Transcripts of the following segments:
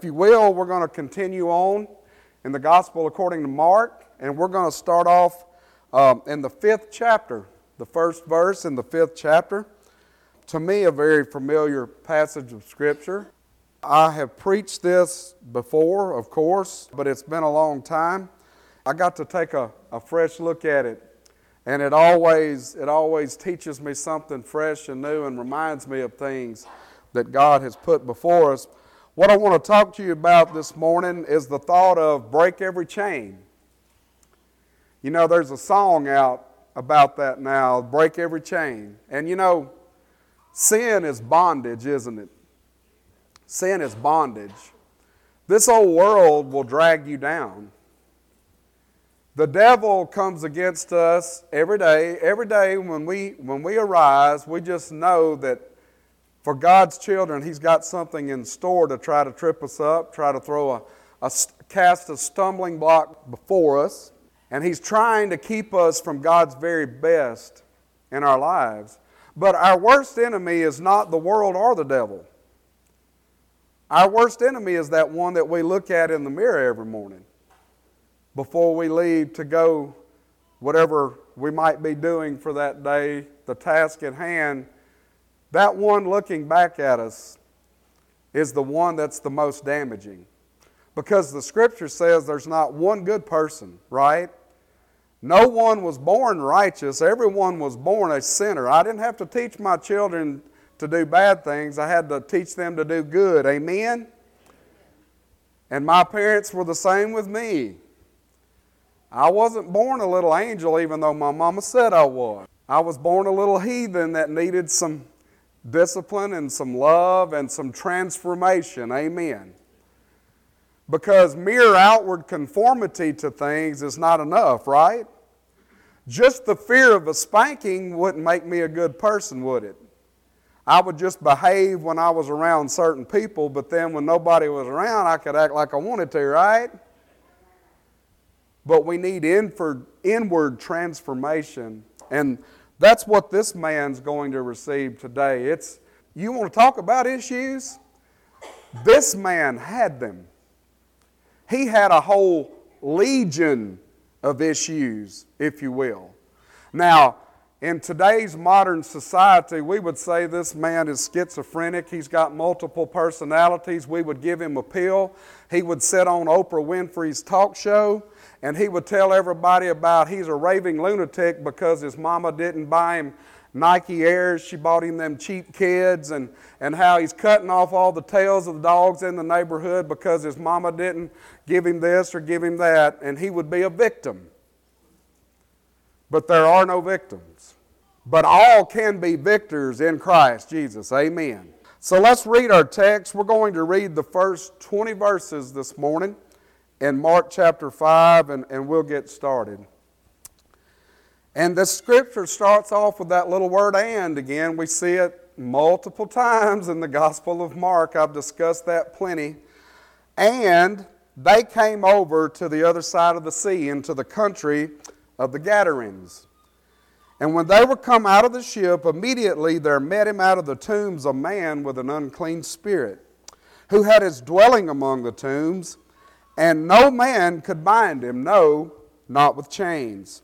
If you will, we're going to continue on in the Gospel according to Mark, and we're going to start off um, in the fifth chapter, the first verse in the fifth chapter. To me, a very familiar passage of Scripture. I have preached this before, of course, but it's been a long time. I got to take a, a fresh look at it, and it always, it always teaches me something fresh and new and reminds me of things that God has put before us. What I want to talk to you about this morning is the thought of break every chain. You know, there's a song out about that now break every chain. And you know, sin is bondage, isn't it? Sin is bondage. This old world will drag you down. The devil comes against us every day. Every day when we, when we arise, we just know that for God's children, He's got something in store to try to trip us up, try to throw a, a cast a stumbling block before us, and He's trying to keep us from God's very best in our lives. But our worst enemy is not the world or the devil. Our worst enemy is that one that we look at in the mirror every morning before we leave to go whatever we might be doing for that day, the task at hand that one looking back at us is the one that's the most damaging. Because the scripture says there's not one good person, right? No one was born righteous, everyone was born a sinner. I didn't have to teach my children to do bad things, I had to teach them to do good. Amen? And my parents were the same with me. I wasn't born a little angel, even though my mama said I was. I was born a little heathen that needed some discipline and some love and some transformation. Amen. Because mere outward conformity to things is not enough, right? Just the fear of a spanking wouldn't make me a good person, would it? I would just behave when I was around certain people, but then when nobody was around, I could act like I wanted to, right? But we need inward, transformation. And that's what this man's going to receive today. It's you want to talk about issues? This man had them. He had a whole legion of issues, if you will. Now, in today's modern society, we would say this man is schizophrenic. He's got multiple personalities. We would give him a pill. He would sit on Oprah Winfrey's talk show and he would tell everybody about he's a raving lunatic because his mama didn't buy him Nike Airs. She bought him them cheap Keds, and, and how he's cutting off all the tails of the dogs in the neighborhood because his mama didn't give him this or give him that, and he would be a victim. But there are no victims. But all can be victors in Christ Jesus. Amen. So let's read our text. We're going to read the first 20 verses this morning in Mark chapter 5, and, and we'll get started. And the scripture starts off with that little word and again. We see it multiple times in the Gospel of Mark. I've discussed that plenty. And they came over to the other side of the sea, into the country of the Gadarenes. And when they were come out of the ship, immediately there met him out of the tombs a man with an unclean spirit, who had his dwelling among the tombs and no man could bind him, no, not with chains,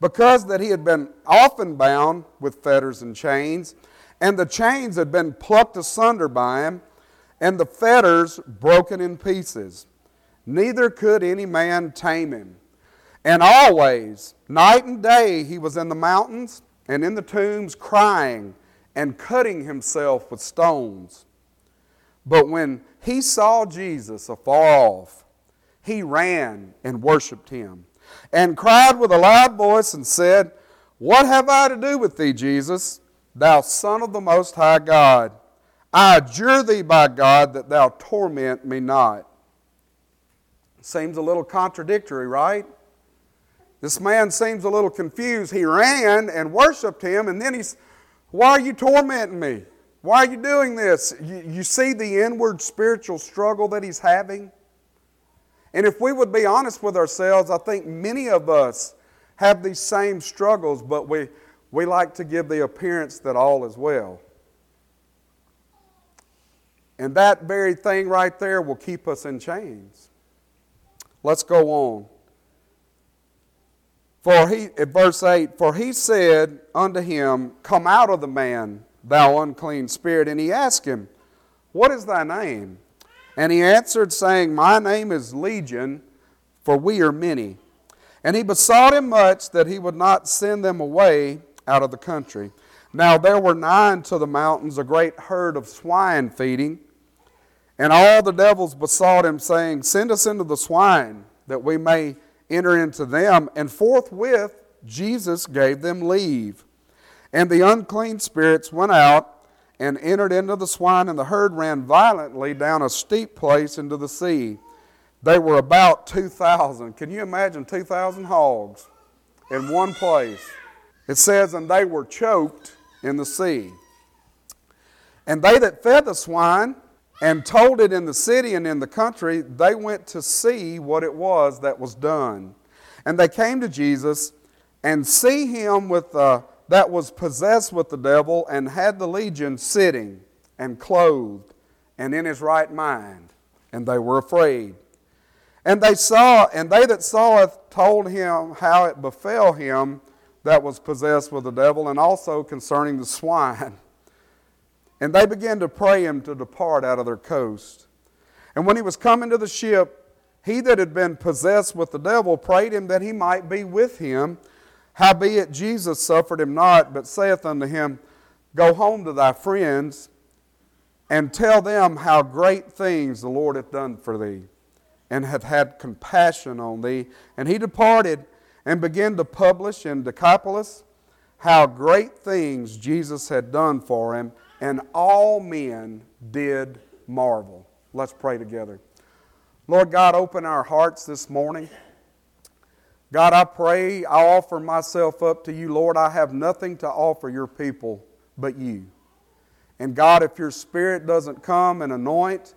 because that he had been often bound with fetters and chains, and the chains had been plucked asunder by him, and the fetters broken in pieces. Neither could any man tame him. And always, night and day, he was in the mountains and in the tombs, crying and cutting himself with stones. But when he saw Jesus afar off, he ran and worshiped him and cried with a loud voice and said, What have I to do with thee, Jesus, thou Son of the Most High God? I adjure thee by God that thou torment me not. Seems a little contradictory, right? This man seems a little confused. He ran and worshiped him, and then he's, Why are you tormenting me? Why are you doing this? You, you see the inward spiritual struggle that he's having? And if we would be honest with ourselves, I think many of us have these same struggles, but we, we like to give the appearance that all is well. And that very thing right there will keep us in chains. Let's go on. For he, at verse 8, for he said unto him, Come out of the man, thou unclean spirit. And he asked him, What is thy name? And he answered, saying, My name is Legion, for we are many. And he besought him much that he would not send them away out of the country. Now there were nigh unto the mountains a great herd of swine feeding. And all the devils besought him, saying, Send us into the swine, that we may enter into them. And forthwith Jesus gave them leave. And the unclean spirits went out and entered into the swine, and the herd ran violently down a steep place into the sea. They were about 2,000. Can you imagine 2,000 hogs in one place? It says, and they were choked in the sea. And they that fed the swine and told it in the city and in the country, they went to see what it was that was done. And they came to Jesus and see him with the, that was possessed with the devil and had the legion sitting and clothed and in his right mind. And they were afraid. And they saw, and they that saw it told him how it befell him that was possessed with the devil, and also concerning the swine. And they began to pray him to depart out of their coast. And when he was come into the ship, he that had been possessed with the devil prayed him that he might be with him. Howbeit Jesus suffered him not, but saith unto him, Go home to thy friends, and tell them how great things the Lord hath done for thee, and hath had compassion on thee. And he departed and began to publish in Decapolis how great things Jesus had done for him and all men did marvel. Let's pray together. Lord God, open our hearts this morning. God, I pray, I offer myself up to you. Lord, I have nothing to offer your people but you. And God, if your spirit doesn't come and anoint,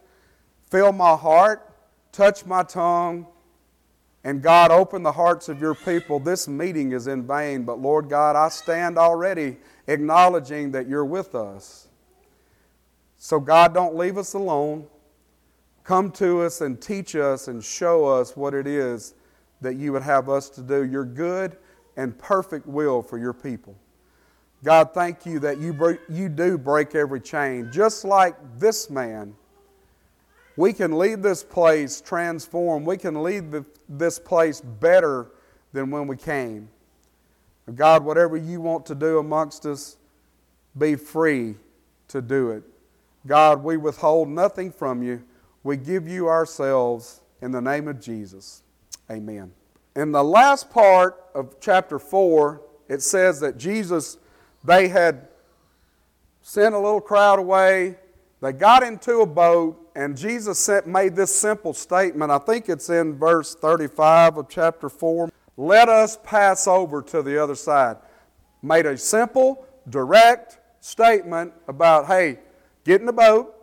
fill my heart, touch my tongue, and God, open the hearts of your people. This meeting is in vain, but Lord God, I stand already acknowledging that you're with us. So, God, don't leave us alone. Come to us and teach us and show us what it is that you would have us to do, your good and perfect will for your people. God, thank you that you, you do break every chain. Just like this man, we can leave this place transformed. We can leave this place better than when we came. God, whatever you want to do amongst us, be free to do it. God, we withhold nothing from you. We give you ourselves in the name of Jesus. Amen. In the last part of chapter 4, it says that Jesus, they had sent a little crowd away. They got into a boat, and Jesus sent, made this simple statement. I think it's in verse 35 of chapter 4. Let us pass over to the other side. Made a simple, direct statement about, hey, Get in the boat.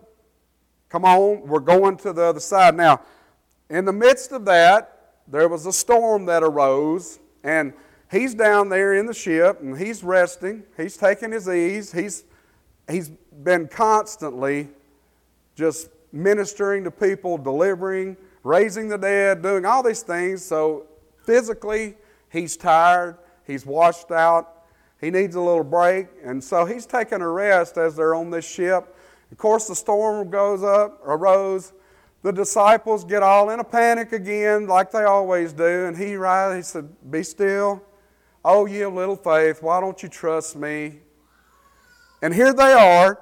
Come on, we're going to the other side. Now, in the midst of that, there was a storm that arose, and he's down there in the ship and he's resting. He's taking his ease. He's, he's been constantly just ministering to people, delivering, raising the dead, doing all these things. So physically, he's tired, he's washed out, he needs a little break, and so he's taking a rest as they're on this ship. Of course, the storm goes up, arose. The disciples get all in a panic again, like they always do. And he, right, he said, Be still. Oh, ye of little faith, why don't you trust me? And here they are.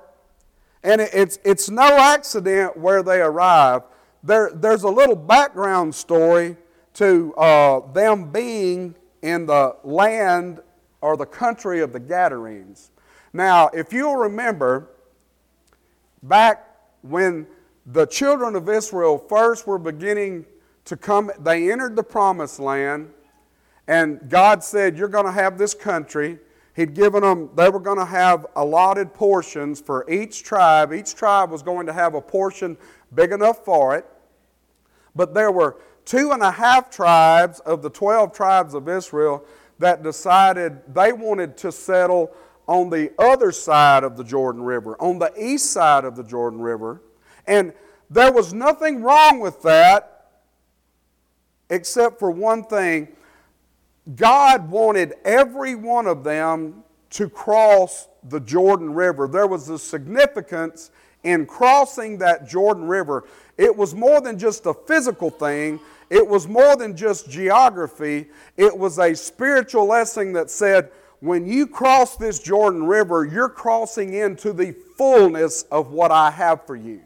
And it's, it's no accident where they arrive. There, there's a little background story to uh, them being in the land or the country of the Gadarenes. Now, if you'll remember, back when the children of Israel first were beginning to come, they entered the promised land, and God said, You're going to have this country. He'd given them, they were going to have allotted portions for each tribe. Each tribe was going to have a portion big enough for it. But there were two and a half tribes of the 12 tribes of Israel that decided they wanted to settle on the other side of the Jordan River, on the east side of the Jordan River. And there was nothing wrong with that except for one thing. God wanted every one of them to cross the Jordan River. There was a significance in crossing that Jordan River. It was more than just a physical thing, it was more than just geography. It was a spiritual lesson that said, when you cross this Jordan River, you're crossing into the fullness of what I have for you.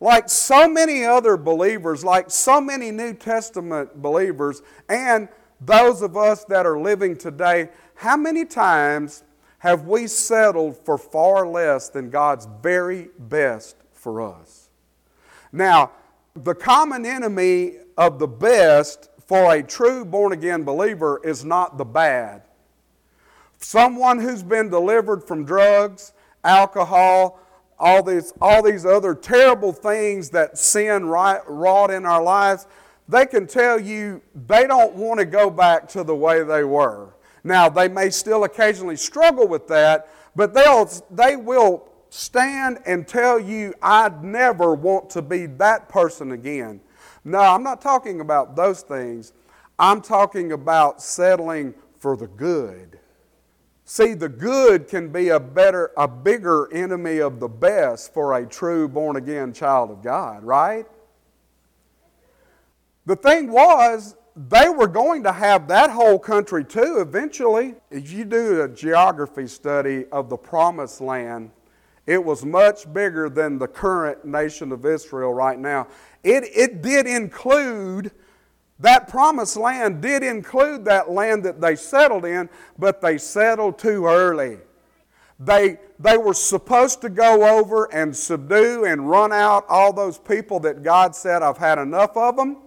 Like so many other believers, like so many New Testament believers, and those of us that are living today, how many times have we settled for far less than God's very best for us? Now, the common enemy of the best for a true born again believer is not the bad. Someone who's been delivered from drugs, alcohol, all these, all these other terrible things that sin wrought in our lives, they can tell you they don't want to go back to the way they were. Now, they may still occasionally struggle with that, but they'll, they will stand and tell you, I'd never want to be that person again. No, I'm not talking about those things. I'm talking about settling for the good. See, the good can be a better, a bigger enemy of the best for a true born again child of God, right? The thing was, they were going to have that whole country too eventually. If you do a geography study of the promised land, it was much bigger than the current nation of Israel right now. It, it did include, that promised land did include that land that they settled in, but they settled too early. They, they were supposed to go over and subdue and run out all those people that God said, I've had enough of them.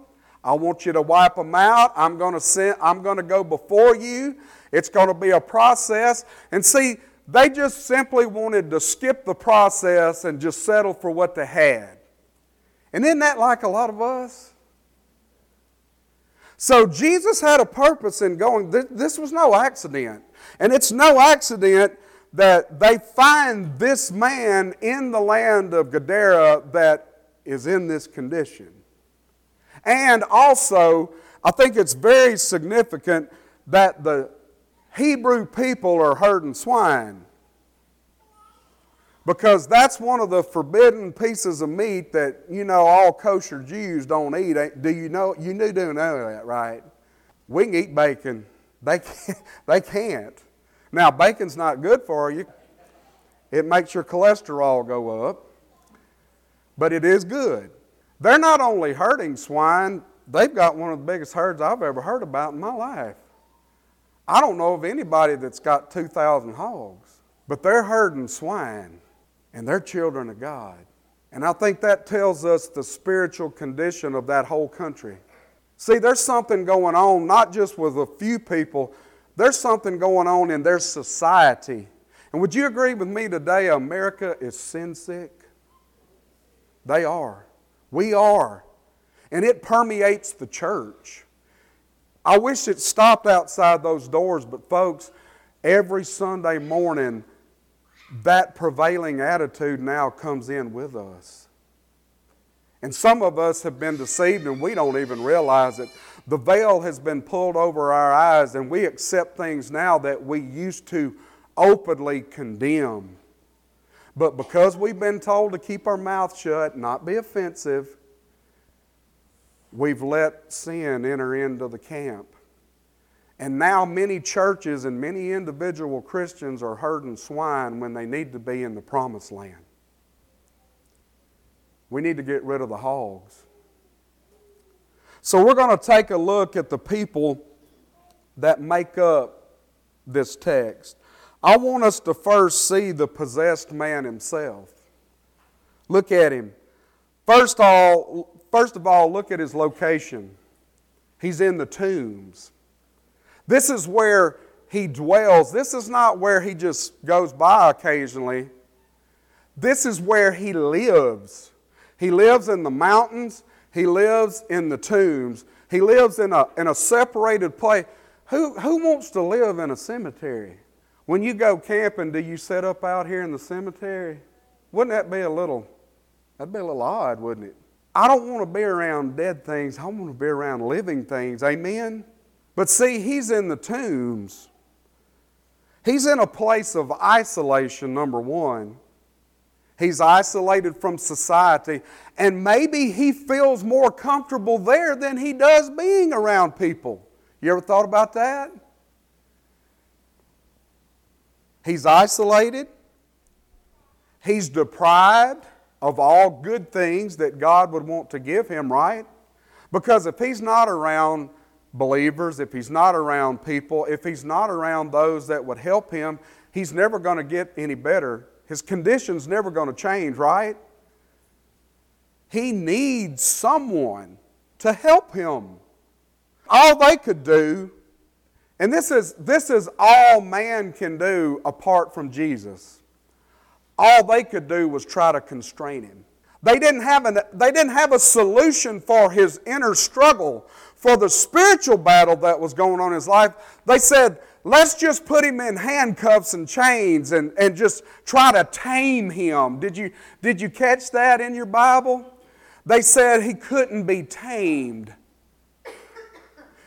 I want you to wipe them out. I'm going to send, I'm going to go before you. It's going to be a process. And see, they just simply wanted to skip the process and just settle for what they had. And isn't that like a lot of us? So Jesus had a purpose in going. This, was no accident. And it's no accident that they find this man in the land of Gadara that is in this condition. And also, I think it's very significant that the Hebrew people are herding swine. Because that's one of the forbidden pieces of meat that, you know, all kosher Jews don't eat. Do you know? You do know that, right? We can eat bacon. They can't. They can't. Now, bacon's not good for you. It makes your cholesterol go up, but it is good. They're not only herding swine, they've got one of the biggest herds I've ever heard about in my life. I don't know of anybody that's got 2,000 hogs, but they're herding swine and they're children of God. And I think that tells us the spiritual condition of that whole country. See, there's something going on, not just with a few people, there's something going on in their society. And would you agree with me today, America is sin sick? They are. We are. And it permeates the church. I wish it stopped outside those doors, but folks, every Sunday morning, that prevailing attitude now comes in with us. And some of us have been deceived and we don't even realize it. The veil has been pulled over our eyes and we accept things now that we used to openly condemn. But because we've been told to keep our mouth shut, not be offensive, we've let sin enter into the camp. And now many churches and many individual Christians are herding swine when they need to be in the promised land. We need to get rid of the hogs. So we're going to take a look at the people that make up this text. I want us to first see the possessed man himself. Look at him. First, all, first of all, look at his location. He's in the tombs. This is where he dwells. This is not where he just goes by occasionally. This is where he lives. He lives in the mountains, he lives in the tombs, he lives in a, in a separated place. Who, who wants to live in a cemetery? When you go camping, do you set up out here in the cemetery? Wouldn't that be a little That'd be a little odd, wouldn't it? I don't want to be around dead things. I want to be around living things. Amen? But see, he's in the tombs. He's in a place of isolation, number one. He's isolated from society, and maybe he feels more comfortable there than he does being around people. You ever thought about that? He's isolated, he's deprived of all good things that God would want to give him, right? Because if he's not around believers, if he's not around people, if he's not around those that would help him, he's never going to get any better. His condition's never going to change, right? He needs someone to help him. All they could do, and this is, this is all man can do apart from Jesus, all they could do was try to constrain him. They didn't have, an, they didn't have a solution for his inner struggle, for the spiritual battle that was going on in his life. They said, let's just put him in handcuffs and chains and, and just try to tame him. Did you, did you catch that in your Bible? They said he couldn't be tamed.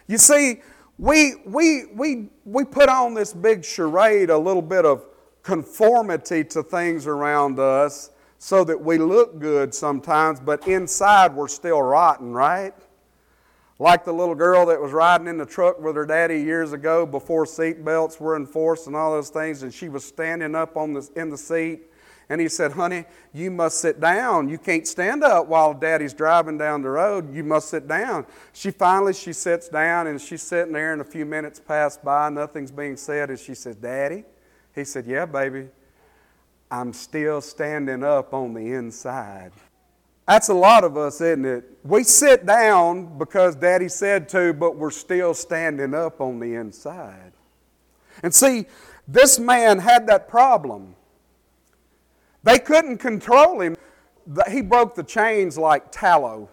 You see, we, we, we, we put on this big charade, a little bit of conformity to things around us so that we look good sometimes, but inside we're still rotten, right? Like the little girl that was riding in the truck with her daddy years ago before seat belts were enforced and all those things, and she was standing up on the, in the seat. And he said, Honey, you must sit down. You can't stand up while daddy's driving down the road. You must sit down. She finally she sits down and she's sitting there and a few minutes pass by, nothing's being said, and she says, Daddy? He said, Yeah, baby. I'm still standing up on the inside. That's a lot of us, isn't it? We sit down because Daddy said to, but we're still standing up on the inside. And see, this man had that problem. They couldn't control him. He broke the chains like tallow.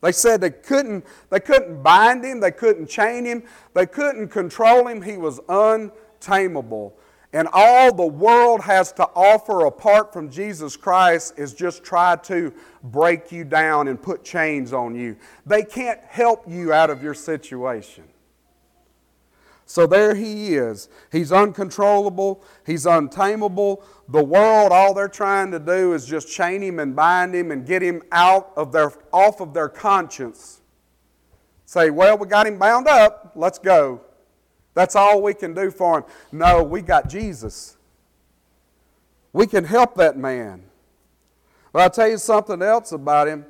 They said they couldn't, they couldn't bind him, they couldn't chain him, they couldn't control him. He was untamable. And all the world has to offer apart from Jesus Christ is just try to break you down and put chains on you. They can't help you out of your situation. So there he is. He's uncontrollable, he's untamable. The world, all they're trying to do is just chain him and bind him and get him out of their, off of their conscience. Say, well, we got him bound up, let's go. That's all we can do for him. No, we got Jesus. We can help that man. But I'll tell you something else about him.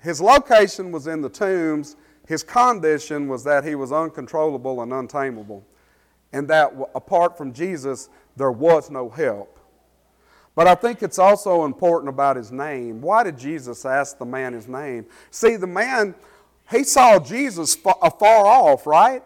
His location was in the tombs. His condition was that he was uncontrollable and untamable, and that apart from Jesus, there was no help. But I think it's also important about his name. Why did Jesus ask the man his name? See, the man, he saw Jesus afar off, right?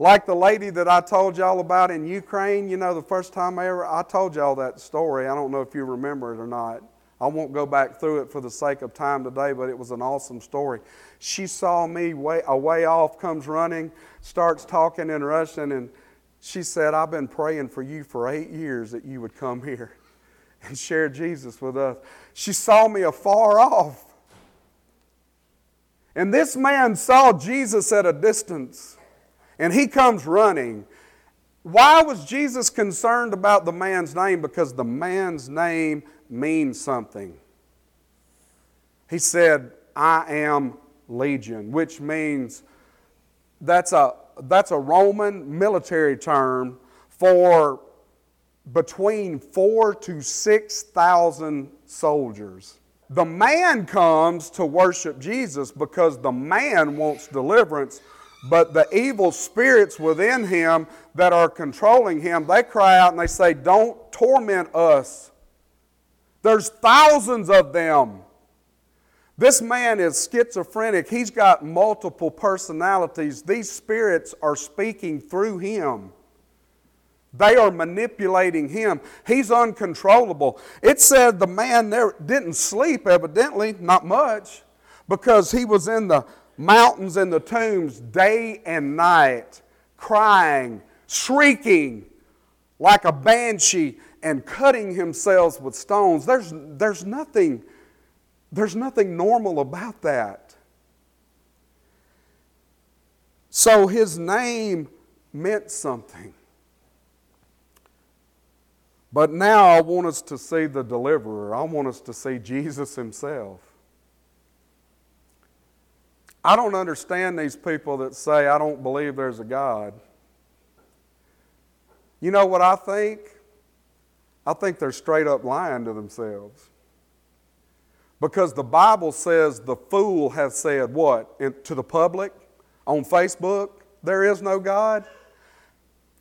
Like the lady that I told y'all about in Ukraine, you know, the first time I ever, I told y'all that story. I don't know if you remember it or not. I won't go back through it for the sake of time today, but it was an awesome story. She saw me way, a way off, comes running, starts talking in Russian, and she said, I've been praying for you for eight years that you would come here and share Jesus with us. She saw me afar off. And this man saw Jesus at a distance and he comes running. Why was Jesus concerned about the man's name? Because the man's name means something. He said, I am Legion, which means that's a, that's a Roman military term for between four to 6,000 soldiers. The man comes to worship Jesus because the man wants deliverance but the evil spirits within him that are controlling him, they cry out and they say, Don't torment us. There's thousands of them. This man is schizophrenic. He's got multiple personalities. These spirits are speaking through him. They are manipulating him. He's uncontrollable. It said the man there didn't sleep, evidently, not much, because he was in the mountains and the tombs day and night, crying, shrieking like a banshee. and cutting himself with stones. There's, there's, nothing, there's nothing normal about that. So his name meant something. But now I want us to see the deliverer. I want us to see Jesus himself. I don't understand these people that say, I don't believe there's a God. You know what I think? I think they're straight up lying to themselves. Because the Bible says the fool has said what? In, to the public on Facebook, there is no God.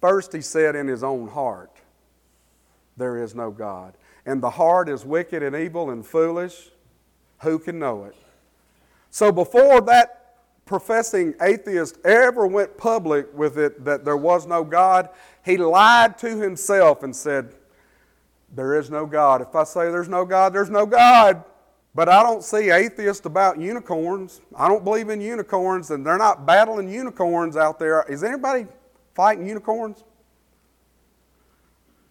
First, he said in his own heart, there is no God. And the heart is wicked and evil and foolish. Who can know it? So before that professing atheist ever went public with it that there was no God, he lied to himself and said, There is no God. If I say there's no God, there's no God. But I don't see atheists about unicorns. I don't believe in unicorns, and they're not battling unicorns out there. Is anybody fighting unicorns?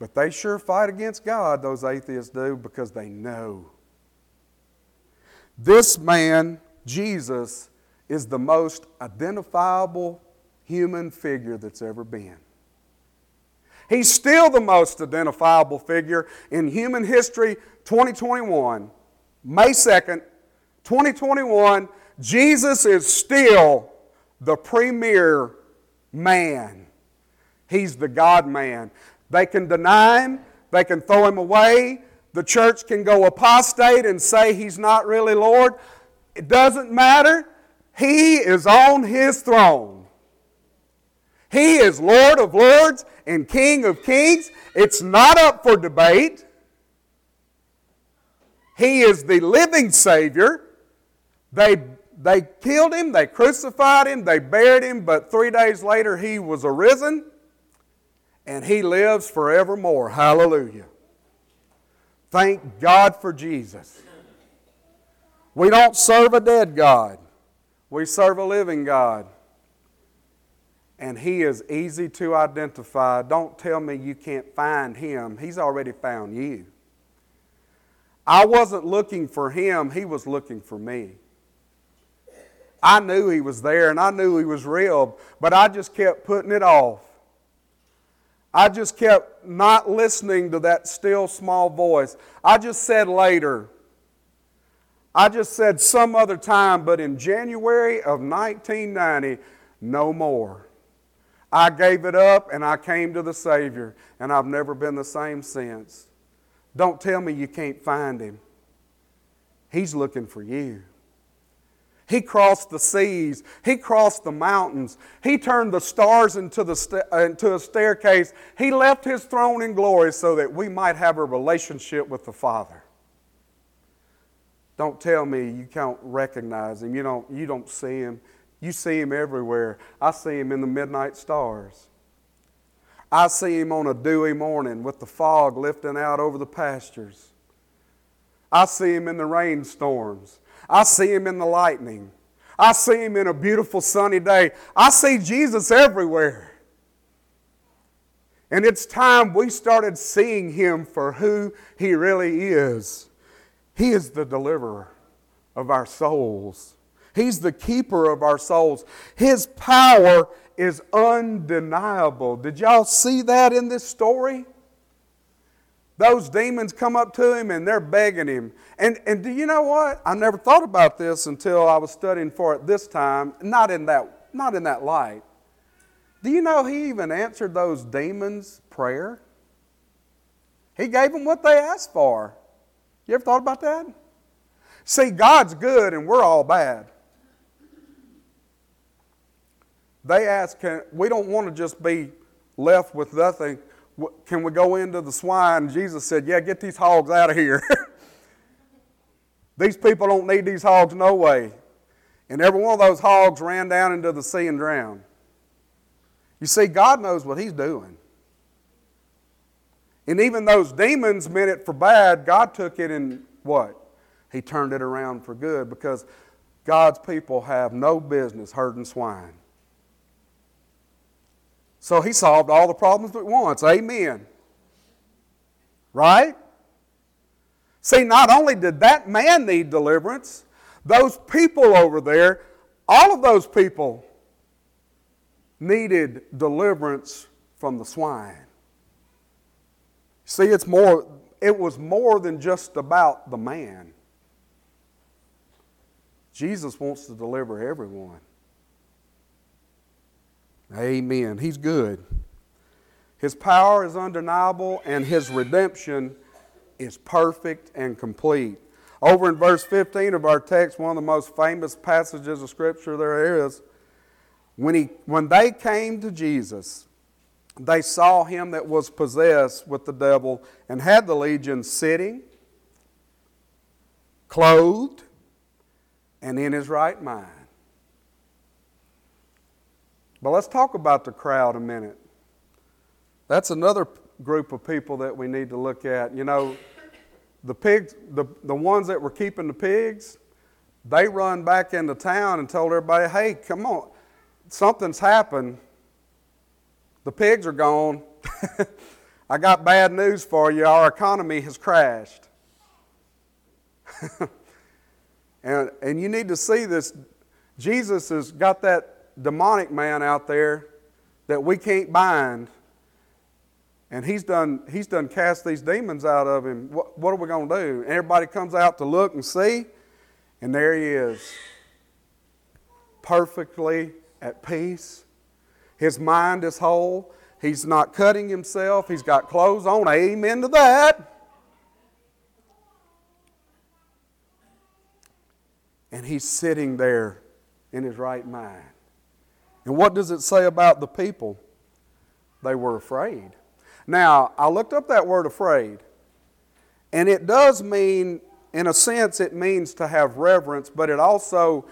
But they sure fight against God, those atheists do, because they know. This man, Jesus, is the most identifiable human figure that's ever been. He's still the most identifiable figure in human history 2021. May 2nd, 2021, Jesus is still the premier man. He's the God man. They can deny him, they can throw him away. The church can go apostate and say he's not really Lord. It doesn't matter. He is on his throne. He is Lord of lords and King of kings. It's not up for debate. He is the living Savior. They, they killed him, they crucified him, they buried him, but three days later he was arisen and he lives forevermore. Hallelujah. Thank God for Jesus. We don't serve a dead God. We serve a living God. And He is easy to identify. Don't tell me you can't find Him, He's already found you. I wasn't looking for Him, He was looking for me. I knew He was there and I knew He was real, but I just kept putting it off. I just kept not listening to that still small voice. I just said later, I just said some other time, but in January of 1990, no more. I gave it up and I came to the Savior, and I've never been the same since. Don't tell me you can't find Him. He's looking for you. He crossed the seas. He crossed the mountains. He turned the stars into, the st- uh, into a staircase. He left His throne in glory so that we might have a relationship with the Father. Don't tell me you can't recognize him. You don't, you don't see him. You see him everywhere. I see him in the midnight stars. I see him on a dewy morning with the fog lifting out over the pastures. I see him in the rainstorms. I see him in the lightning. I see him in a beautiful sunny day. I see Jesus everywhere. And it's time we started seeing him for who he really is. He is the deliverer of our souls. He's the keeper of our souls. His power is undeniable. Did y'all see that in this story? Those demons come up to him and they're begging him. And, and do you know what? I never thought about this until I was studying for it this time, not in that, not in that light. Do you know he even answered those demons' prayer? He gave them what they asked for. You ever thought about that? See, God's good and we're all bad. They ask, can, we don't want to just be left with nothing. Can we go into the swine? Jesus said, Yeah, get these hogs out of here. these people don't need these hogs no way. And every one of those hogs ran down into the sea and drowned. You see, God knows what He's doing. And even those demons meant it for bad, God took it and what? He turned it around for good because God's people have no business herding swine. So he solved all the problems at once. Amen. Right? See, not only did that man need deliverance, those people over there, all of those people needed deliverance from the swine. See, it's more, it was more than just about the man. Jesus wants to deliver everyone. Amen. He's good. His power is undeniable, and his redemption is perfect and complete. Over in verse 15 of our text, one of the most famous passages of Scripture there is, when, he, when they came to Jesus, they saw him that was possessed with the devil and had the legion sitting, clothed, and in his right mind. But let's talk about the crowd a minute. That's another group of people that we need to look at. You know, the pigs, the, the ones that were keeping the pigs, they run back into town and told everybody, hey, come on, something's happened. The pigs are gone. I got bad news for you. Our economy has crashed. and, and you need to see this. Jesus has got that demonic man out there that we can't bind and he's done, he's done cast these demons out of him. What, what are we going to do? And everybody comes out to look and see, and there he is, perfectly at peace. His mind is whole. He's not cutting himself. He's got clothes on. Amen to that. And he's sitting there in his right mind. And what does it say about the people? They were afraid. Now, I looked up that word afraid, and it does mean, in a sense, it means to have reverence, but it also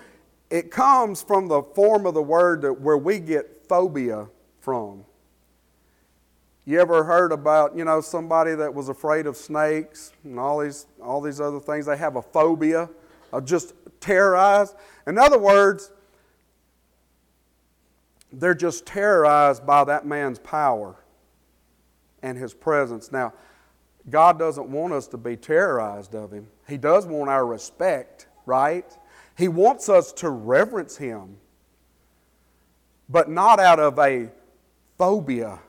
it comes from the form of the word that, where we get phobia from. You ever heard about, you know, somebody that was afraid of snakes and all these, all these other things? They have a phobia of just terrorized. In other words, they're just terrorized by that man's power and His presence. Now, God doesn't want us to be terrorized of Him. He does want our respect, right? He wants us to reverence Him, but not out of a phobia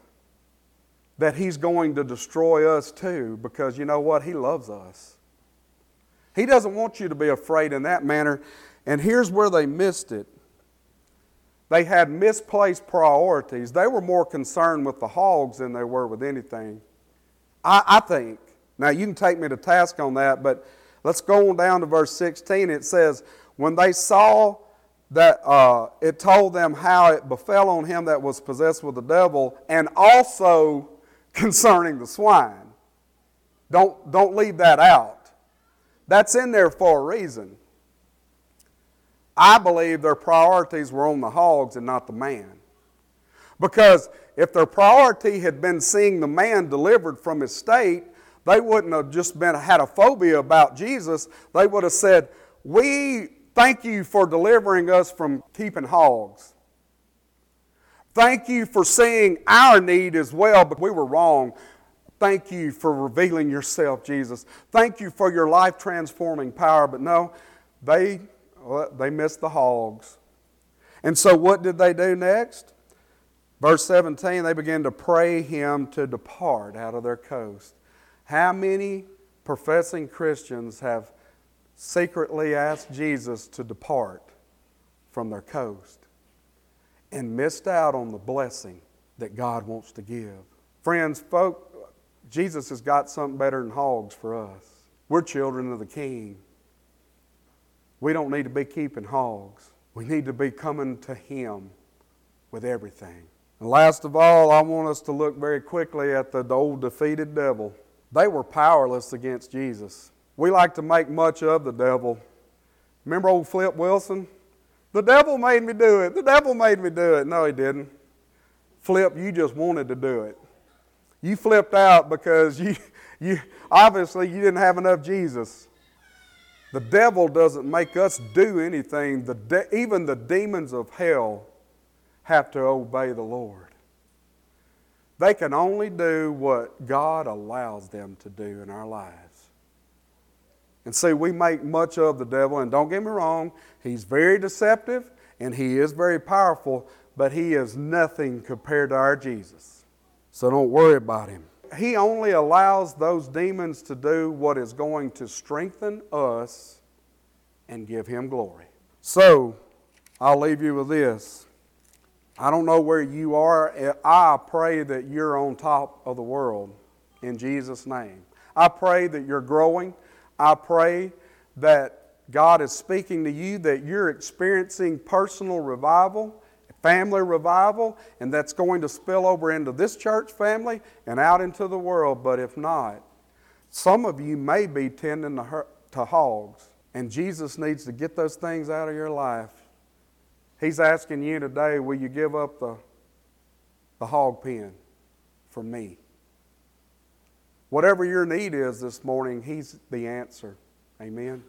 that He's going to destroy us too, because you know what? He loves us. He doesn't want you to be afraid in that manner. And here's where they missed it they had misplaced priorities. They were more concerned with the hogs than they were with anything. I, I, think. Now, you can take me to task on that, but let's go on down to verse 16. It says, When they saw that uh, it told them how it befell on him that was possessed with the devil, and also concerning the swine. Don't, don't leave that out. That's in there for a reason. I believe their priorities were on the hogs and not the man. Because if their priority had been seeing the man delivered from his state, they wouldn't have just been had a phobia about Jesus. They would have said, "We thank you for delivering us from keeping hogs. Thank you for seeing our need as well, but we were wrong. Thank you for revealing yourself, Jesus. Thank you for your life transforming power." But no, they uh, they missed the hogs. And so, what did they do next? Verse 17, they began to pray him to depart out of their coast. How many professing Christians have secretly asked Jesus to depart from their coast and missed out on the blessing that God wants to give? Friends, folk, Jesus has got something better than hogs for us. We're children of the King. We don't need to be keeping hogs. We need to be coming to Him with everything. And last of all, I want us to look very quickly at the, the old defeated devil. They were powerless against Jesus. We like to make much of the devil. Remember old Flip Wilson? The devil made me do it. The devil made me do it. No, he didn't. Flip, you just wanted to do it. You flipped out because you, you obviously you didn't have enough Jesus. The devil doesn't make us do anything. The de- even the demons of hell have to obey the Lord. They can only do what God allows them to do in our lives. And see, we make much of the devil, and don't get me wrong, he's very deceptive and he is very powerful, but he is nothing compared to our Jesus. So don't worry about him. He only allows those demons to do what is going to strengthen us and give him glory. So, I'll leave you with this. I don't know where you are. I pray that you're on top of the world in Jesus' name. I pray that you're growing. I pray that God is speaking to you, that you're experiencing personal revival, family revival, and that's going to spill over into this church family and out into the world. But if not, some of you may be tending to hogs, and Jesus needs to get those things out of your life. He's asking you today, will you give up the, the hog pen for me? Whatever your need is this morning, He's the answer. Amen.